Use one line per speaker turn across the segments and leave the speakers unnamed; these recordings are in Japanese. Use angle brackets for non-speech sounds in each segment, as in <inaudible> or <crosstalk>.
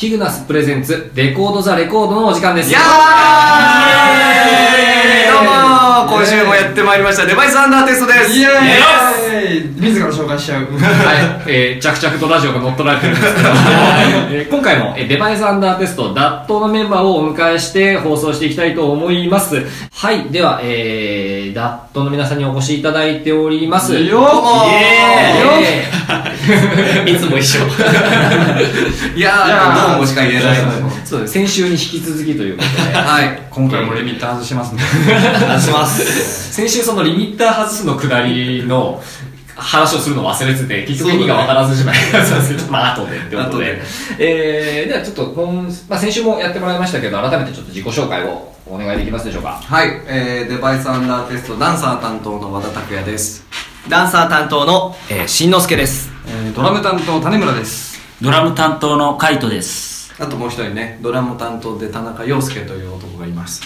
キグナスプレゼンツレコードザレコードのお時間です。
今週もやってまいりました。デバイスアンダーテストです。
イエーイ。自ら紹介しちゃう。
はい、えー、着々とラジオが乗っ取られてるんですけど、<laughs> えー今回も、えーデバイスアンダーテスト、ダットのメンバーをお迎えして放送していきたいと思います。はい、では、えー、ダットの皆さんにお越しいただいております。
よっ。
イエーイ。<laughs>
いつも一緒。
いやーどうもしか言えない
そうです。先週に引き続きということで、
はい。
今回もリミッター外しますね。<laughs>
します。<laughs>
先週そのリミッター外すのくだりの話をするのを忘れてて、結局意味が分からずしまいましたんですけど、まあ後でってことで。えー、ではちょっと今、まあ、先週もやってもらいましたけど、改めてちょっと自己紹介をお願いできますでしょうか。
はい、えー、デバイスアンダーテストダンサー担当の和田拓也です
ダンサー担当の、えー、しんのすけです。
えードラム担当種村です
ドラム担当のカイトです。
あともう一人ねドラム担当で田中陽介という男がいます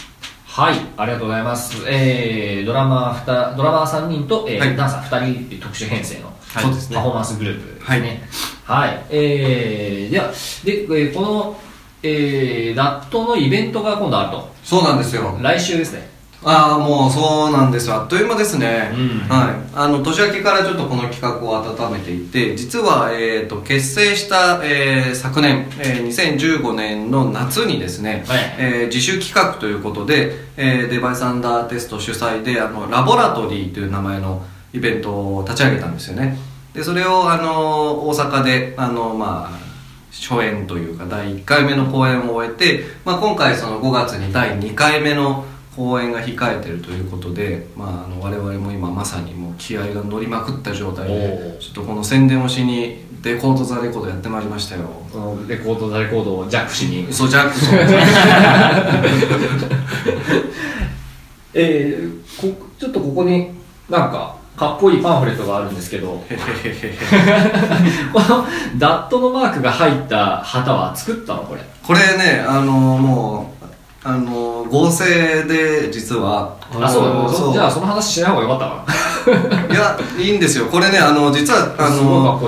はい、ありがとうございます。えー、ドラマー2、ドラマー3人と、えー
はい
ダンサー2人特殊編成の、
そうですね
パフォーマンスグループですね。はい。えー、では、で、えーこの、えー、ダットのイベントが今度あると。
そうなんですよ
来週ですね。
ああもうそうなんですよ。あっという間ですね、
うん。
はい。あの年明けからちょっとこの企画を温めていて実は、えー、と結成した、えー昨年、えー2015年の夏にですね、
はい。
えー自主企画ということで、えーデバイスアンダーテスト主催であのラボラトリーという名前のイベントを立ち上げたんですよね。でそれをあの大阪であのまあ初演というか第1回目の公演を終えて、まあ、今回その5月に第2回目の公演が控えてるということで、まあ、あの我々も今まさにもう気合が乗りまくった状態
お
で
ー
ちょっとこの宣伝をしにレコード・ザ・レコードやってまいりましたよ。
レコード、ザレコードをジャックしに。
そうジャックソン
えー、こちょっとここになんかかっこいいパンフレットがあるんですけど。<laughs> このダットのマークが入った旗は作ったの？これ。
これねあのもうあの合成で実は。
あそうだ。
そう。
じゃあその話しない方がよかったか
いやいいんですよ。これねあの実はあの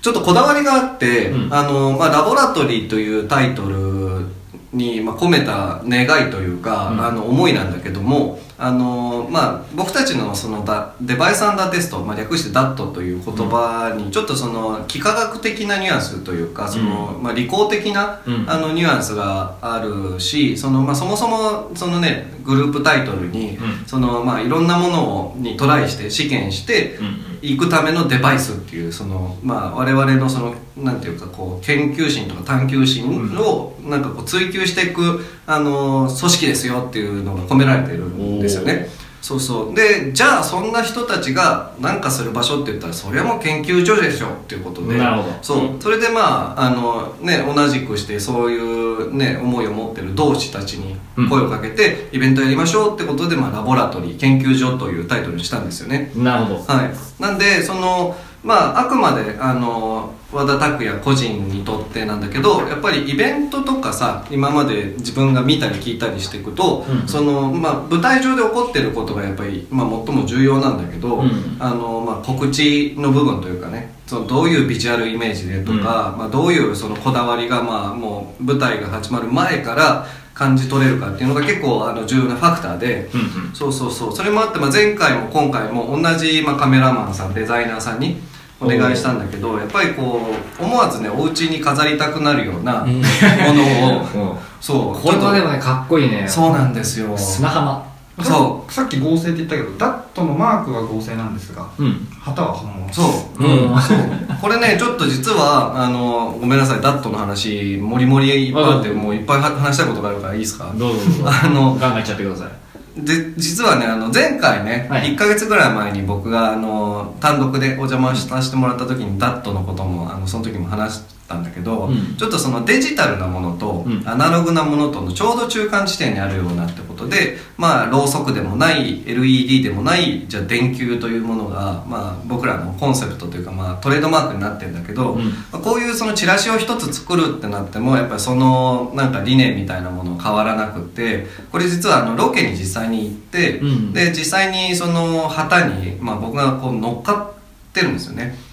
ちょっとこだわりがあって、
うん。
あのまあ、ラボラトリーというタイトルに、まあ、込めた願いというか、
うん。
あの思いなんだけどもあの、まあ、僕たちのそのダデバイスアンダーテスト、まあ、略して DAT という言葉にちょっとその幾何学的なニュアンスというかその、まあ、利己的な、
うん。
あのニュアンスがあるしその、まあ、そもそもその、ね、グループタイトルに、
うん。
そのまあ、いろんなものをにトライして試験して、
うん。
行くためのデバイスっていうその、まあ、我々のそのなんていうかこう研究心とか探求心をなんかこう追求していくあの組織ですよっていうのが込められてるんですよね。そうそう。でじゃあそんな人たちが何かする場所って言ったらそれはもう研究所でしょっていうことで。
なるほど。
そう、
うん。
それでまああの、ね、同じくしてそういう、ね、思いを持ってる同志たちに声をかけて、イベントやりましょうってことで、まあ、ラボラトリー研究所というタイトルにしたんですよね。
なるほど。
はい、なんでそのまああくまであの和田拓也個人にとってなんだけどやっぱりイベントとかさ今まで自分が見たり聞いたりしていくと、
うん
そのまあ、舞台上で起こってることがやっぱり、まあ、最も重要なんだけど、
うん
あのまあ、告知の部分というかねそのどういうビジュアルイメージでとか、まあ、どういうそのこだわりが、まあ、もう舞台が始まる前から感じ取れるかっていうのが結構あの重要なファクターで。
うんうん。
そうそうそう。それもあって、まあ、前回も今回も同じ、まあ、カメラマンさんデザイナーさんにお願いしたんだけどやっぱりこう思わずねお家に飾りたくなるようなものを、<laughs> そう
これはでもねかっこいいね。
そうなんですよ。
砂浜。
そ
さっき合成って言ったけどダットのマークが合成なんですが
うん。
旗は本物。
うそう。
うん。
そう。これねちょっと実はあのごめんなさいダットの話もりもりいっぱいあって
うん
もういっぱい話したいことがあるからいいですか？
どうぞどうぞ。
あの
ガンガンいっちゃってください
で実はねあの前回ね、
はい。
1か月ぐらい前に僕があの単独でお邪魔させてもらった時にダットのこともあのその時も話したんだけど、
うん。
ちょっとそのデジタルなものと
うん。
アナログなものとのちょうど中間地点にあるようなってことでまあろうそくでもない LED でもないじゃあ電球というものが、まあ、僕らのコンセプトというか、まあ、トレードマークになってるんだけど、
うん。
まあ、こういうそのチラシを一つ作るってなってもやっぱりそのなんか理念みたいなもの変わらなくってこれ実はあのロケに実際に行って、
うん。
で実際にその旗に、まあ、僕がこう乗っかってるんですよね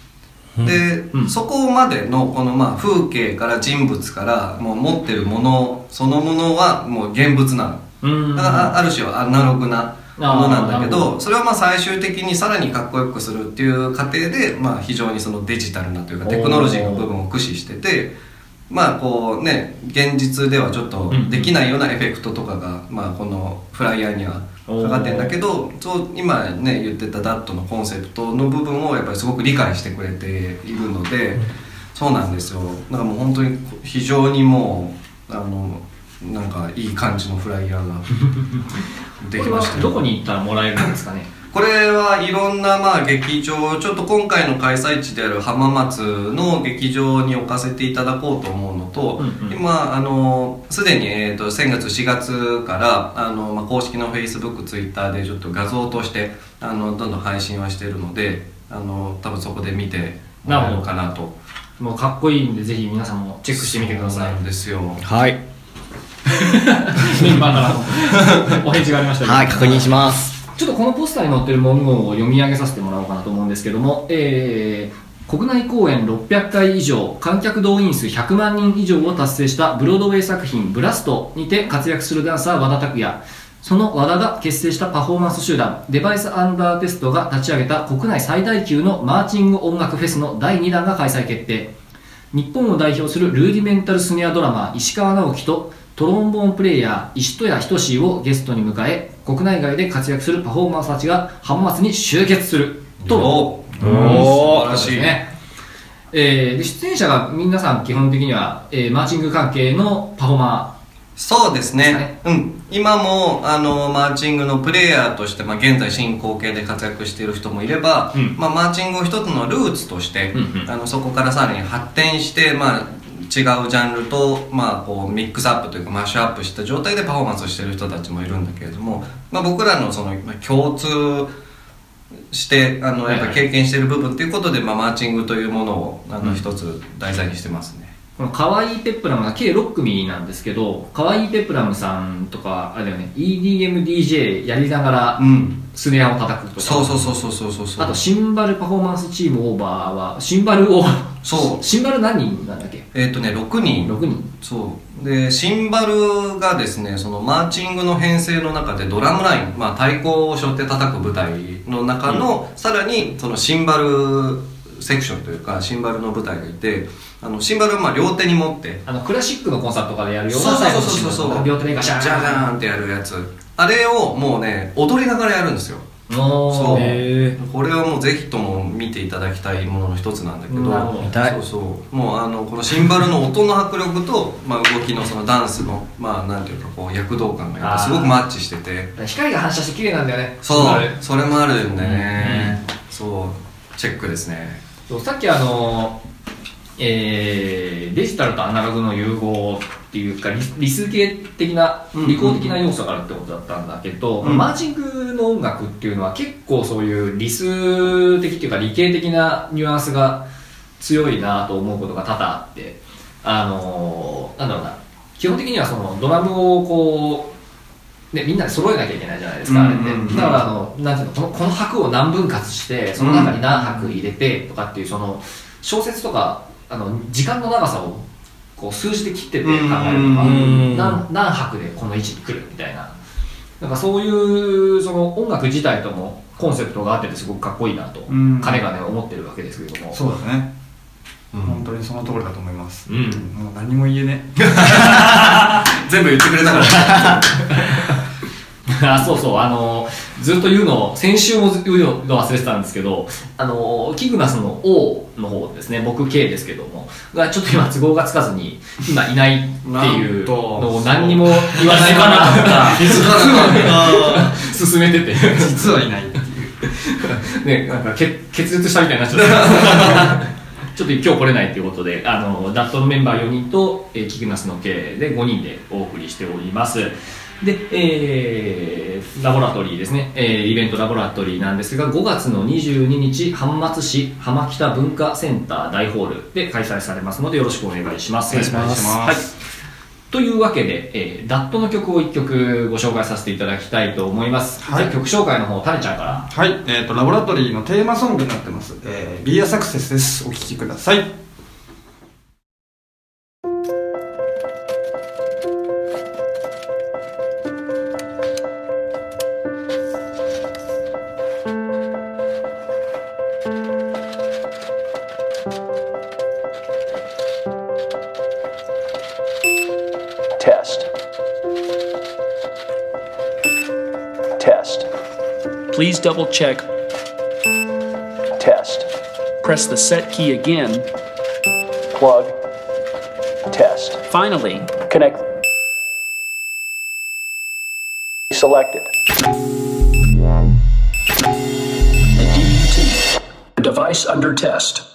で、
うん。
そこまでのこのまあ風景から人物からもう持ってるものそのものはもう現物なの。
うん。
だからあある種はアナログなものなんだけどそれをまあ最終的にさらにかっこよくするっていう過程で、まあ、非常にそのデジタルなというかテクノロジーの部分を駆使しててまあこうね現実ではちょっとできないようなエフェクトとかが、まあ、このフライヤーにはかかってんだけどそう今ね言ってた DAT のコンセプトの部分をやっぱりすごく理解してくれているので、そうなんですよ。だからもう本当に非常にもうあのなんかいい感じのフライヤーが <laughs> で
これは
きましたよ。
どこに行ったらもらえるんですかね？
これはいろんなまあ劇場ちょっと今回の開催地である浜松の劇場に置かせていただこうと思うのと、
うんうん。
今あのすでに、えー、と先月4月からあの、まあ、公式の FacebookTwitter でちょっと画像としてあのどんどん配信はしてるのであの多分そこで見てもらえるかなと。
もうかっこいいんでぜひ皆さんもチェックしてみてください。
そうですよ。
はい。<laughs>
メンバーからのお返事がありました
はい、確認します。
ちょっとこのポスターに載ってる文言を読み上げさせてもらおうかなと思うんですけども、えー国内公演600回以上、観客動員数100万人以上を達成したブロードウェイ作品ブラストにて活躍するダンサー和田拓也。その和田が結成したパフォーマンス集団、デバイスアンダーテストが立ち上げた国内最大級のマーチング音楽フェスの第2弾が開催決定。日本を代表するルーディメンタルスネアドラマー石川直樹とトロンボーンプレイヤー石戸谷仁をゲストに迎え国内外で活躍するパフォーマーたちが浜松に集結する。との
お
おー
素晴らし
すね、えーで出演者が皆さん基本的には、えーマーチング関係のパフォーマ
そうですね、
はい。
うん、今もあのマーチングのプレイヤーとして、まあ、現在進行形で活躍している人もいれば、
うん。
まあ、マーチングを一つのルーツとして、
うんうん。
あのそこからさらに発展して、まあ、違うジャンルと、まあ、こうミックスアップというかマッシュアップした状態でパフォーマンスをしている人たちもいるんだけれども、まあ、僕らのそのまあ共通してあのやっぱり経験している部分ということで、まあ、マーチングというものをあの一つ題材にしてますね。
ーこの可愛いペップラムが計6組なんですけど可愛いペップラムさんとかあれだよね EDMDJ やりながら
うん。
スネアを叩くとか。
そうそうそうそうそうそうそう。
あとシンバルパフォーマンスチームオーバーはシンバルを
そう。
シンバル何人なんだっけ？
えっ、とね6人。
6人。
そう。でシンバルがですねそのマーチングの編成の中でドラムライン、まあ、太鼓を背負って叩く舞台の中の、さらにそのシンバルセクションというかシンバルの舞台がいてあのシンバルをまあ両手に持って。
あのクラシックのコンサートとかでやるような
そうそうそうそう。
両手でガシャン。
ジャジャーンってやるやつ。あれをもうね踊りながらやるんですよ。そう。
へ
これはもうぜひとも見ていただきたいものの一つなんだけど。
なるほど
見たい。
そうそう。もうあのこのシンバルの音の迫力と、まあ、動きのそのダンスのまあなんていうかこう躍動感がやっぱすごくマッチしてて。
光が反射して綺麗なんだよね
そう。それもあるんでね、そう。チェックですね
そうさっきあのえーデジタルとアナログの融合っていうかリ理数系的な
うん
理工的な要素があるってことだったんだけど、
うん。
マーチングの音楽っていうのは結構そういう理数的っていうか理系的なニュアンスが強いなと思うことが多々あってあのーなんだろうな。基本的にはそのドラムをこうね、みんなで揃えなきゃいけないじゃないですか、あれって。だからあのなんていうのこのこの拍を何分割してその中に何拍入れてとかっていうその小説とかあの時間の長さをこう数字で切ってて考えるとか
うん
何何拍でこの位置に来るみたいな。なんかそういうその音楽自体ともコンセプトがあっててすごくかっこいいなと
うん。
彼がね思ってるわけですけれども。
そうだね、
うん。
本当にその通りだと思います、
うん。
もう何も言えね。<laughs>
全部言ってくれたから。<laughs>
あそうそうあのずっと言うの先週も言うの忘れてたんですけどあのキグナスの O の方ですね僕 K ですけどもがちょっと今都合がつかずに今いないっていうのを何にも言わない
かな <laughs> かっ
進めてて。
実はいないっていう。
ねなんかけ決裂したみたいになっちゃったちょっと今日来れないということであのダットのメンバー4人と、えーキグナスの K で5人でお送りしております。で、えーラボラトリーですね、えーイベントラボラトリーなんですが5月の22日浜松市浜北文化センター大ホールで開催されますのでよろしくお願いします。
お願いします。
はいというわけで、えー、ダットの曲を1曲ご紹介させていただきたいと思います。
はい
じゃあ曲紹介の方、タネちゃんから。
はい、えっ、と、ラボラトリーのテーマソングになってます。えー、Be a Success です。お聴きください。
Please double check.
Test.
Press the set key again.
Plug. Test.
Finally,
Connect. Selected.
a DUT. Device under test.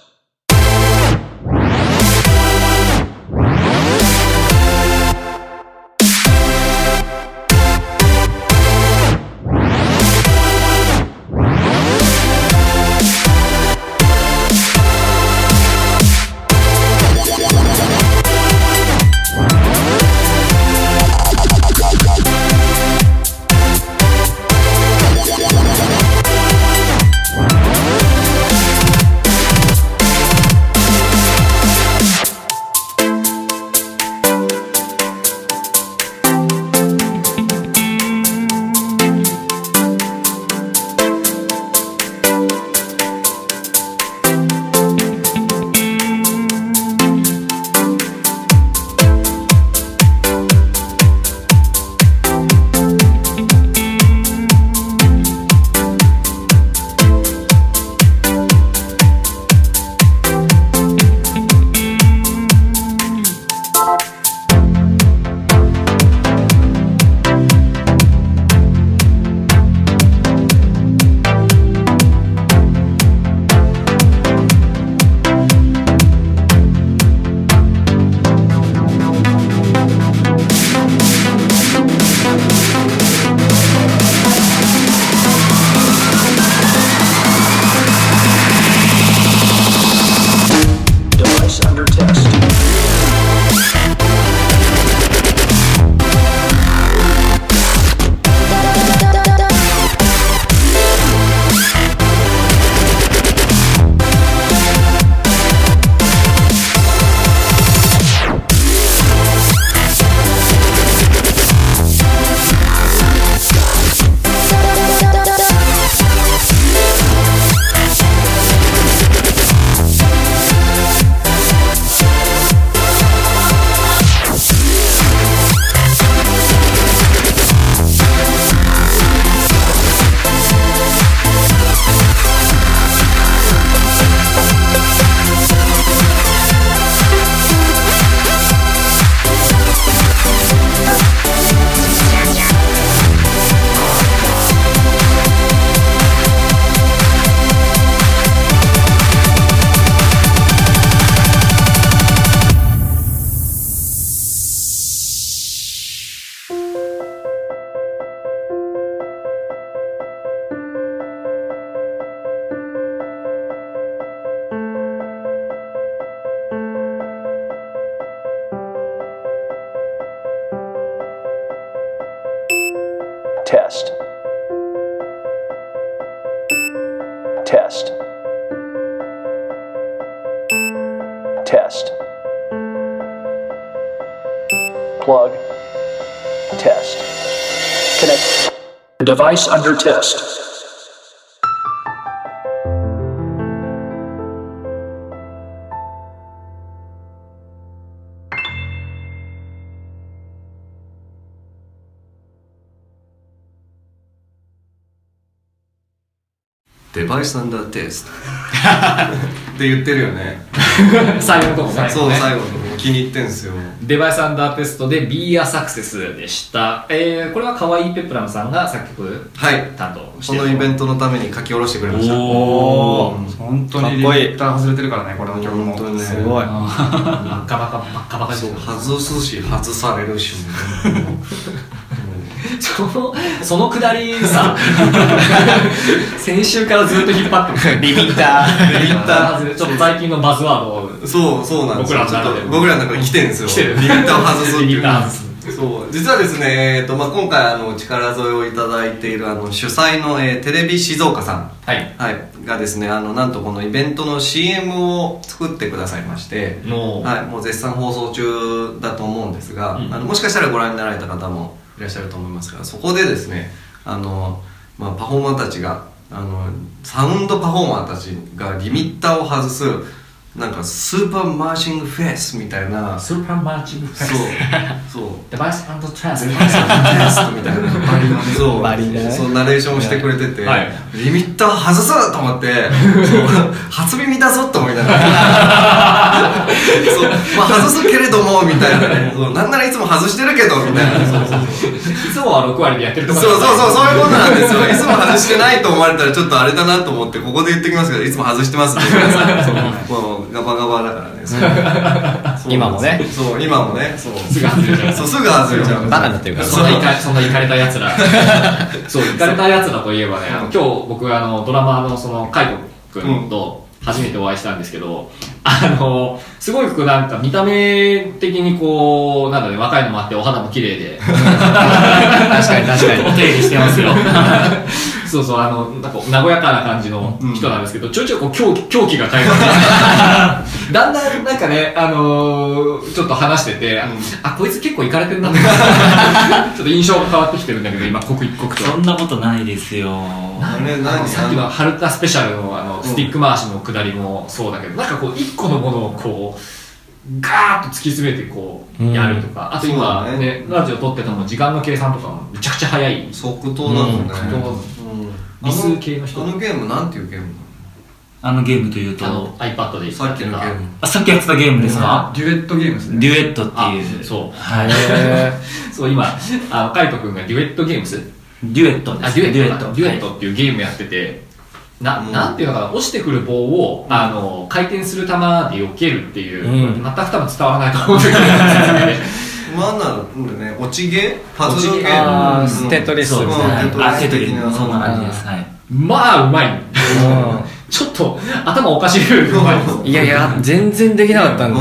Test. Test. Test. Plug. Test. Connect.
Device under test.
デバイスアンダーテストって言ってるよね。<laughs>
最後のとこね。
そう最後の気に入ってんすよ。
デバイスアンダーテストで Be a Success でした。えー、これは可愛いペプラムさんが作曲
はい。
担当してる。
このイベントのために書き下ろしてくれました。
おー、本当にリミ
かっこいい。
ッター外れてるからね、これの曲も。
本当にね。
すごい。
バッカバカバッカバカ
そう外すし外されるし
その、そのくだりさ、先週からずっと引っ張ってる。
リミッター。
リミッター。外れちょっと最近のバズワードを。
そうそうなんですよ。
僕らの中で。
ちょっと僕らの中に来てるんですよ。
来てる。
リミッターを外すっていう
リミッター外す
そう。実はですね、えーとまあ、今回あの力添えをいただいているあの主催の、えーテレビ静岡さん。
はい。
はい、がですねあのなんとこのイベントの CM を作ってくださいまして、
もう
はい、もう絶賛放送中だと思うんですが、
うん。
あのもしかしたらご覧になられた方もいらっしゃると思いますがそこでですねあの、まあ、パフォーマーたちがあのサウンドパフォーマーたちがリミッターを外すなんかスーパーマーチングフェスみたいな
スーパーマーチングフェス。
そう
デバイストラス
テストみたいな。そう
バリね。
そうナレーションしてくれてて、
はい。
リミッター外すと思ってそう初耳だぞと思いながら。<laughs> そう、まあ、外すけれどもみたいなね。<laughs> そう。なんならいつも外してるけどみたいな。そうそう
いつもは6割でやってると
そう
こ
そうそうそういうことなんですよ。いつも外してないと思われたらちょっとあれだなと思ってここで言ってきますけどいつも外してますってそうもうガバガバだからね。そ <laughs> うそう。
今もね。
そう今もね。そう。
すぐ外れちゃう。
そうすぐ外れちゃう
バカになってるか。ら
そんなイカそんなイカれた奴ら。<laughs> そうイカれた奴らといえばね今日僕あのドラマーのその海斗君と初めてお会いしたんですけど、あのすごくなんか見た目的にこうなんだね若いのもあってお肌も綺麗で。<laughs>
確かに確かに。
お手入れしてますよ。<laughs>
そうそうあのなんか和やかな感じの人なんですけど、ちょいちょいこう狂気狂気が変えて <laughs> だんだんなんかねあのーちょっと話してて、あこいつ結構いかれてるなって <laughs> ちょっと印象が変わってきてるんだけど今刻一刻と。
そんなことないですよ。
あれ何？
さっきのハルタスペシャルのあのスティック回しの下りもそうだけど、なんかこう一個のものをこうガーッと突き詰めてこうやるとか、あと今ね。
ね
ラジオ撮ってたのも時間の計算とかもめちゃくちゃ早い。
即答だもんね、
うん。即答
うん
理数系の人。
あのゲームなんていうゲーム
あのゲームという
あの
と、
iPad で
さっきのゲーム。
あさっきやってたゲームですか、
デュエットゲームですね。
デュエットって
あ
いう。
そう。
はい。<laughs>
そう今あのカイト君がデュエットゲームス
デュエットです。
あデュエットか。デュエッ
はい
トっていうゲームやってて、な
うん。
なんていうのかな落ちてくる棒を、あの回転する球で避けるっていう、
うん。
全く多分伝わらないと思うんだけど
まあなんだね落ちゲーパズルゲ
あ
ーム
ーテトリス。
そうですね。
うん
はいあ、テトリ
的な
ス、そんな感じです。はい。
まあうまい。ちょっと頭おかしいぐらいい
やいや、全然できなかったんで。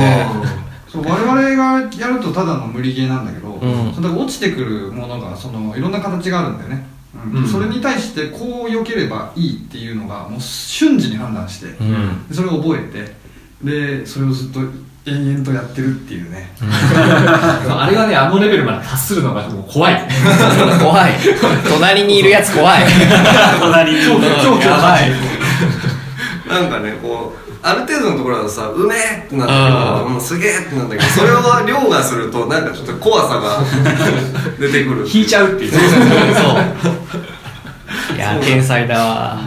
そう我々がやるとただの無理ゲーなんだけど、
うん。
その落ちてくるものがそのいろんな形があるんだよね、うん。
うん
それに対してこう避ければいいっていうのがもう瞬時に判断して、
うん。
でそれを覚えてでそれをずっと延々とやってるっていうね、<laughs>
あれがねあのレベルまで達するのがもう怖い。<laughs>
怖い。隣にいるやつ怖い。<laughs>
隣に。
狂気を
やばい。
なんかねこうある程度のところだとさうめえってなったけど
う
もうすげえってなんだけどそれを凌駕するとなんかちょっと怖さが出てくる。
引いちゃうっていう。
いや、天才だわ。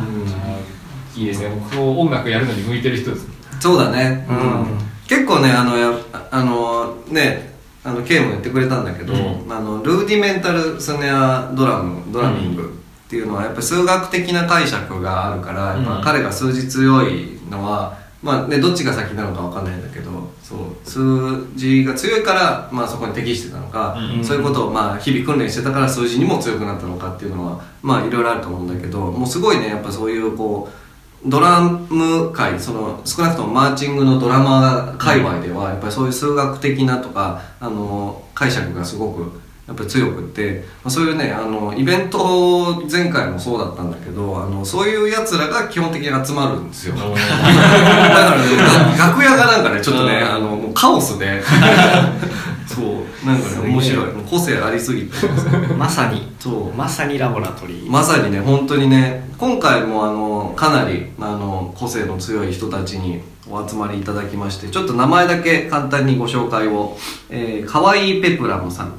いいですね。僕こう音楽やるのに向いてる人です。
そうだね、
うん
結構ねあのやあのねあの K も言ってくれたんだけど、あのルーディメンタルスネアドラムドラミングっていうのはやっぱり数学的な解釈があるからやっぱ彼が数字強いのは、まあね、どっちが先なのかわかんないんだけどそう数字が強いから、まあ、そこに適してたのか、そういうことを、まあ、日々訓練してたから数字にも強くなったのかっていうのはまあいろいろあると思うんだけどもうすごいねやっぱそういうこうドラム界その少なくともマーチングのドラマー界隈ではやっぱりそういう数学的なとかあの解釈がすごくやっぱり強くってまあそういうねあのイベント前回もそうだったんだけどあのそういうやつらが基本的に集まるんですよ。<laughs> だからねが楽屋がなんかねちょっとねあのもうカオスで <laughs> なんかね面白い。個性ありすぎて。<laughs>
まさに、
そう。
まさにラボラトリー。
まさにね本当にね今回もあのかなりあの個性の強い人たちにお集まりいただきましてちょっと名前だけ簡単にご紹介を、えー、かわいいペプラムさん、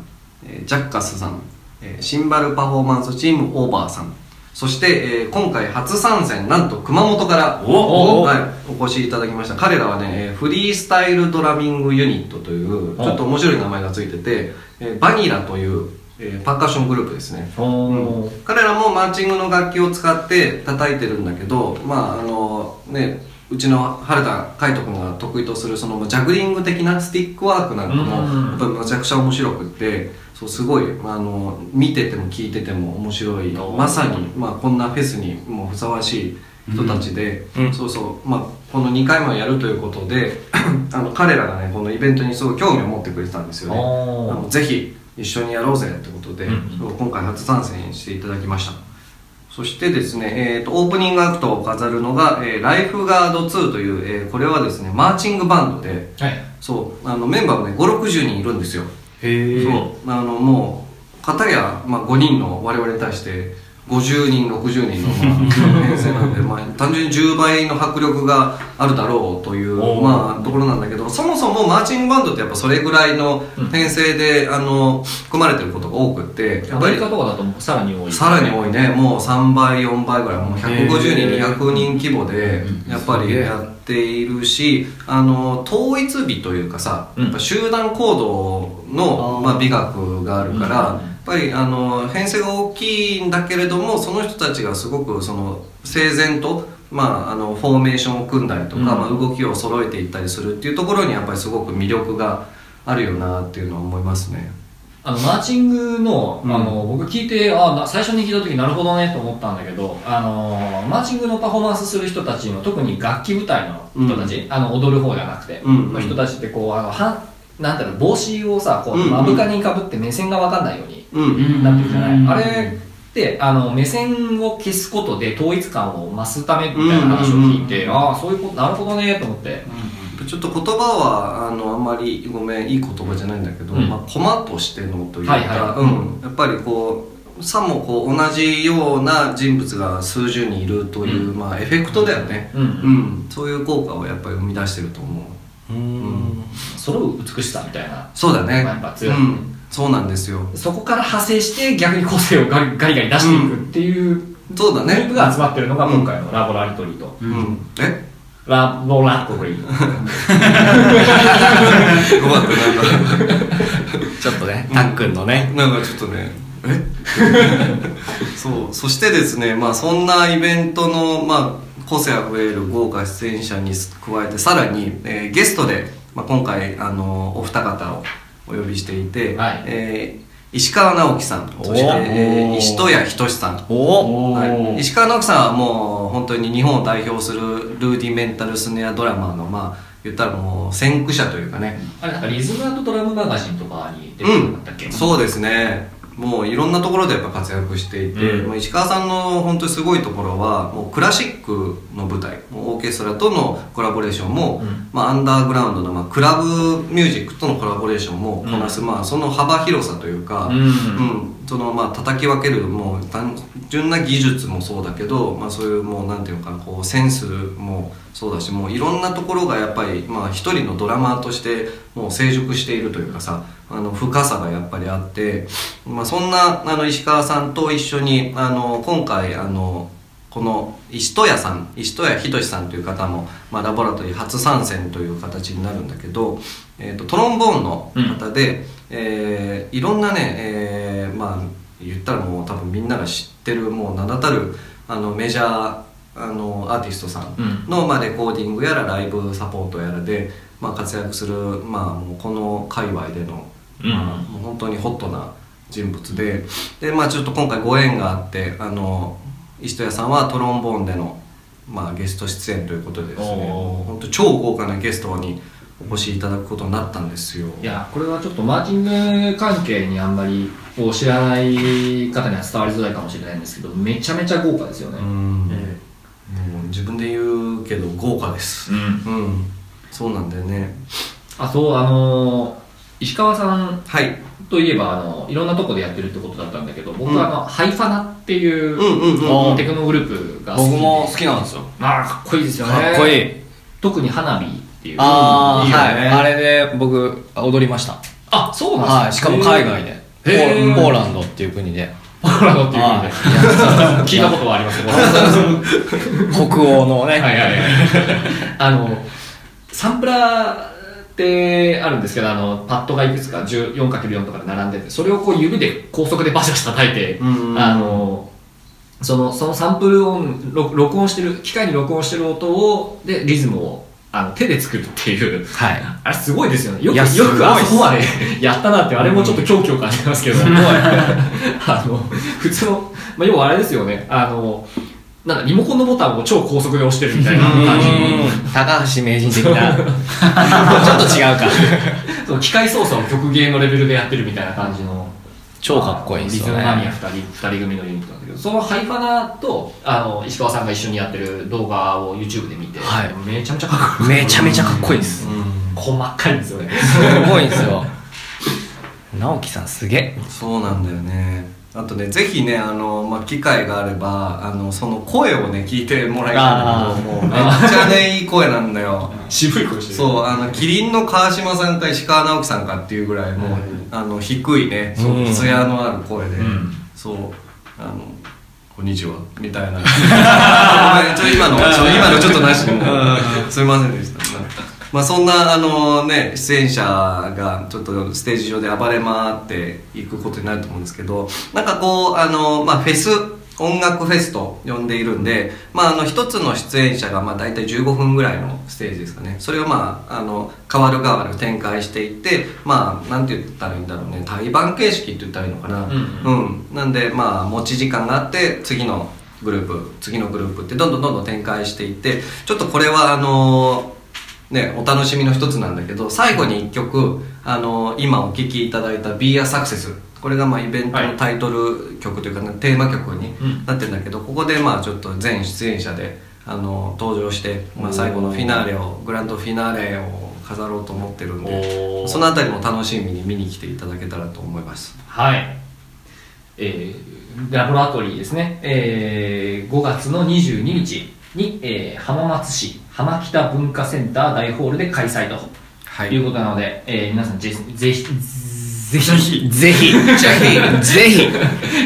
えージャッカスさん、えーシンバルパフォーマンスチームオーバーさんそして、えー今回初参戦なんと熊本から
お
はい、お越しいただきました。彼らはねえーフリースタイルドラミングユニットというちょっと面白い名前がついてて、えーバニラという、えーパーカッショングループですね。
お
彼らもマーチングの楽器を使って叩いてるんだけどまああのねうちの原田海斗君が得意とするそのジャグリング的なスティックワークなんかも
うん。
やっぱりめちゃくちゃ面白くってそうすごいあの見てても聞いてても面白い。まさに、まあ、こんなフェスにもうふさわしい人たちで、
うん。
そうそう、まあ、この2回もやるということで <coughs> あの彼らがねこのイベントにすごい興味を持ってくれてたんですよね。あ
お
のぜひ一緒にやろうぜってことで、
うん
今回初参戦していただきました。そしてですね、えー、とオープニングアクトを飾るのが、えーライフガード2という、えーこれはですねマーチングバンドで
はい。
そうあのメンバーがね560人いるんですよ
へ
そう。あのもう片や、まあ、5人の我々に対して50人60人の、まあ、編成なんで、<laughs> まあ、単純に10倍の迫力があるだろうという、まあ、ところなんだけどそもそもマーチングバンドってやっぱそれぐらいの編成で、あの組まれてることが多くってや
アメリカとかだとさらに多い。
さらに多いね。もう3倍4倍ぐらいもう150人200人規模でやっぱりやっているしあの統一美というかさ
うん。
やっぱ集団行動の、まあ、美学があるから、やっぱりあの編成が大きいんだけれどもその人たちがすごくその整然と、まあ、あのフォーメーションを組んだりとか、
うん。
まあ、動きを揃えていったりするっていうところにやっぱりすごく魅力があるよなっていうのは思いますね。
あのマーチングのあの、僕聞いてあな最初に聞いた時なるほどねと思ったんだけどあのマーチングのパフォーマンスする人たちの特に楽器部隊の人たち、あの踊る方じゃなくて、
うん
の人たちってこうあのはなんだろう帽子をさこう
うん
目深にかぶって目線が分かんないように
うん。
なってるじゃない、あれってあの目線を消すことで統一感を増すためみたいな話を聞いて、ああそういうことなるほどねと思って、
ちょっと言葉はあのあんまりごめんいい言葉じゃないんだけど、
うん。
まあ、コマとしてのというか、
はいはい。
うん、やっぱりこうさもこう同じような人物が数十人いるという、まあ、エフェクトだよね、
うん。
うん、そういう効果をやっぱり生み出してると思う。
うん
揃う美しさみたいな
そうだね、
まあやっぱ強い。
うん、そうなんですよ。
そこから派生して逆に個性をガリガリガリ出していくっていう
そうだね。
グループが集まってるのが今回のラボラトリート、
うん、え？
ラボラトリー。ト <laughs>
ごめんなん。か <laughs>
ちょっとねたっくんのね。
なんかちょっとね。え？<laughs> そう。そしてですねまあそんなイベントのまあ個性あふれる豪華出演者に加えてさらに、えーゲストで、まあ、今回あのお二方をお呼びしていて、
はい。
えー石川直樹さんそして、えー石戸谷仁さんはい、石川直樹さんはもう本当に日本を代表するルーディメンタルスネアドラマーのまあ言ったらもう先駆者というかね、
あれなんかリズムドラムマガジンとかに出てなかったっけ、
そうですねもういろんなところでやっぱ活躍していて、
うん。
もう石川さんの本当にすごいところはもうクラシックの舞台オーケストラとのコラボレーションも、
うん。
まあ、アンダーグラウンドの、まあ、クラブミュージックとのコラボレーションもこなす、まあ、その幅広さというか、
うん。
うんそのまあ叩き分けるもう単純な技術もそうだけど、まあ、そういうもうなんていうのかこうセンスもそうだしもういろんなところがやっぱりまあ一人のドラマーとしてもう成熟しているというかさあの深さがやっぱりあって、まあ、そんなあの石川さんと一緒にあの今回あのこの石戸谷さん石戸谷仁さんという方も、まあ、ラボラトリー初参戦という形になるんだけど、えー、とトロンボーンの方で、えーいろんなね、えーまあ言ったらもう多分みんなが知ってるもう名だたるあのメジャーあのアーティストさんの、まあ、レコーディングやらライブサポートやらで、まあ、活躍する、まあ、もうこの界隈での、
うん。
まあ、もう本当にホットな人物でで、まあ、ちょっと今回ご縁があってあの石戸谷さんはトロンボーンでの、まあ、ゲスト出演ということでですね本当超豪華なゲストにお越しいただくことになったんですよ。
いやこれはちょっとマーチング関係にあんまりこう知らない方には伝わりづらいかもしれないんですけどめちゃめちゃ豪華ですよね、
うん、
え
もう自分で言うけど豪華です。
うん。
うん。そうなんだよね。
あとあのー石川さん
はい。
といえばあのいろんなとこでやってるってことだったんだけど僕はあの、ハイファナっていう、
うんうんうんうん。
テクノグループが好きで。
僕も好きなんですよ。
ああかっこいいですよね。
かっこいい。
特に花火っていう
ああ
いいよね。
はい。あれで僕踊りました。
あそうなんですか？
はい。しかも海外で。ポ
へー。
ーポーランドっていう国で。
ポーランドっていう国で。
は
聞いたことはありますポーランド
北欧のね。
はいはいはい。あの、サンプラーってあるんですけど、あの、パッドがいくつか 4×4 とかで並んでて、それをこう指で高速でバシバシ叩いて、あの、その、そのサンプル音、録録音してる、機械に録音してる音を、で、リズムをあの手で作るっていう、
はい。
あれすごいですよね。よく、よくあそこまでやったなって、あれもちょっと狂気を感じますけど、<laughs> あの、普通の、まあ、要はあれですよね、あの、なんかリモコンのボタンを超高速で押してるみたいな感じ。
高橋名人的な。<laughs> ちょっと違うか。
その機械操作を曲芸のレベルでやってるみたいな感じの。
超かっこいいですよね。
リズムマニア2人二人組のユニットなんだけどそのハイファナとあの石川さんが一緒にやってる動画を YouTube で見て、
はい。
めちゃめちゃかっこいい。
めちゃめちゃかっこいいです。
細かいんですよね。
すごいんですよ。直樹さんすげえ。
そうなんだよねあとねぜひねあの、まあ、機会があればあのその声をね聞いてもらいたいんだけどもうめっちゃねいい声なんだよ。<laughs>
渋い声してる。
そうあのキリンの川島さんか石川直樹さんかっていうぐらいもう、あの低いねそう
うん。
艶のある声で、
ん。
そうあの「こんにちは」みたいな。<laughs> ちょ今のちょ今のちょっとなしでもすいませんでしたまあそんなあのね出演者がちょっとステージ上で暴れ回っていくことになると思うんですけどなんかこうあのまあフェス音楽フェスと呼んでいるんで、まあ、あの一つの出演者がまあ大体15分ぐらいのステージですかね。それをまああの変わる変わる展開していってまあなんて言ったらいいんだろうね。対バン形式って言ったらいいのかな。
うん。
うん、なんでまあ持ち時間があって次のグループ次のグループってどんどんどんどん展開していってちょっとこれはあのねお楽しみの一つなんだけど最後に1曲あの今お聴きいただいた「Be a Success」これがまあイベントのタイトル曲というか、ねテーマ曲に
うん。
なってるんだけどここでまあちょっと全出演者であの登場して、まあ、最後のフィナーレをグランドフィナーレを飾ろうと思ってるんでそのあたりも楽しみに見に来ていただけたらと思います。
はい。えー、ラボラトリーですね、えー、5月の22日に、えー、浜松市浜北文化センター大ホールで開催と
はい。
いうことなので、えー、皆さんぜぜひぜひ
ぜひ。
ぜひ。ぜひ。ぜひ。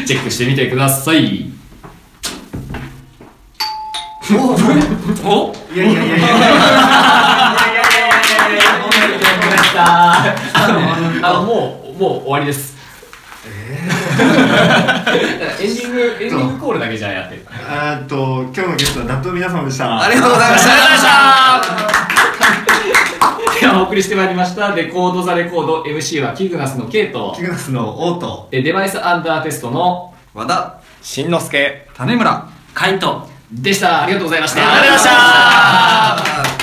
チェックしてみてください。お
いやいやいやいや。<laughs>
あのもうもう終わりです <laughs> エンディングエンディングコールだけじゃあやってる。
えーっと今日のゲストは納豆の皆様でした。
ありがとうございました。
ではお送りしてまいりました。レコードザレコード MC はキグナスのケイト。
キグナスのオート。
えデバイスアンダーテストの
和田。
しんのすけ。
種村。
カイト
でした。ありがとうございました。
ありがとうございました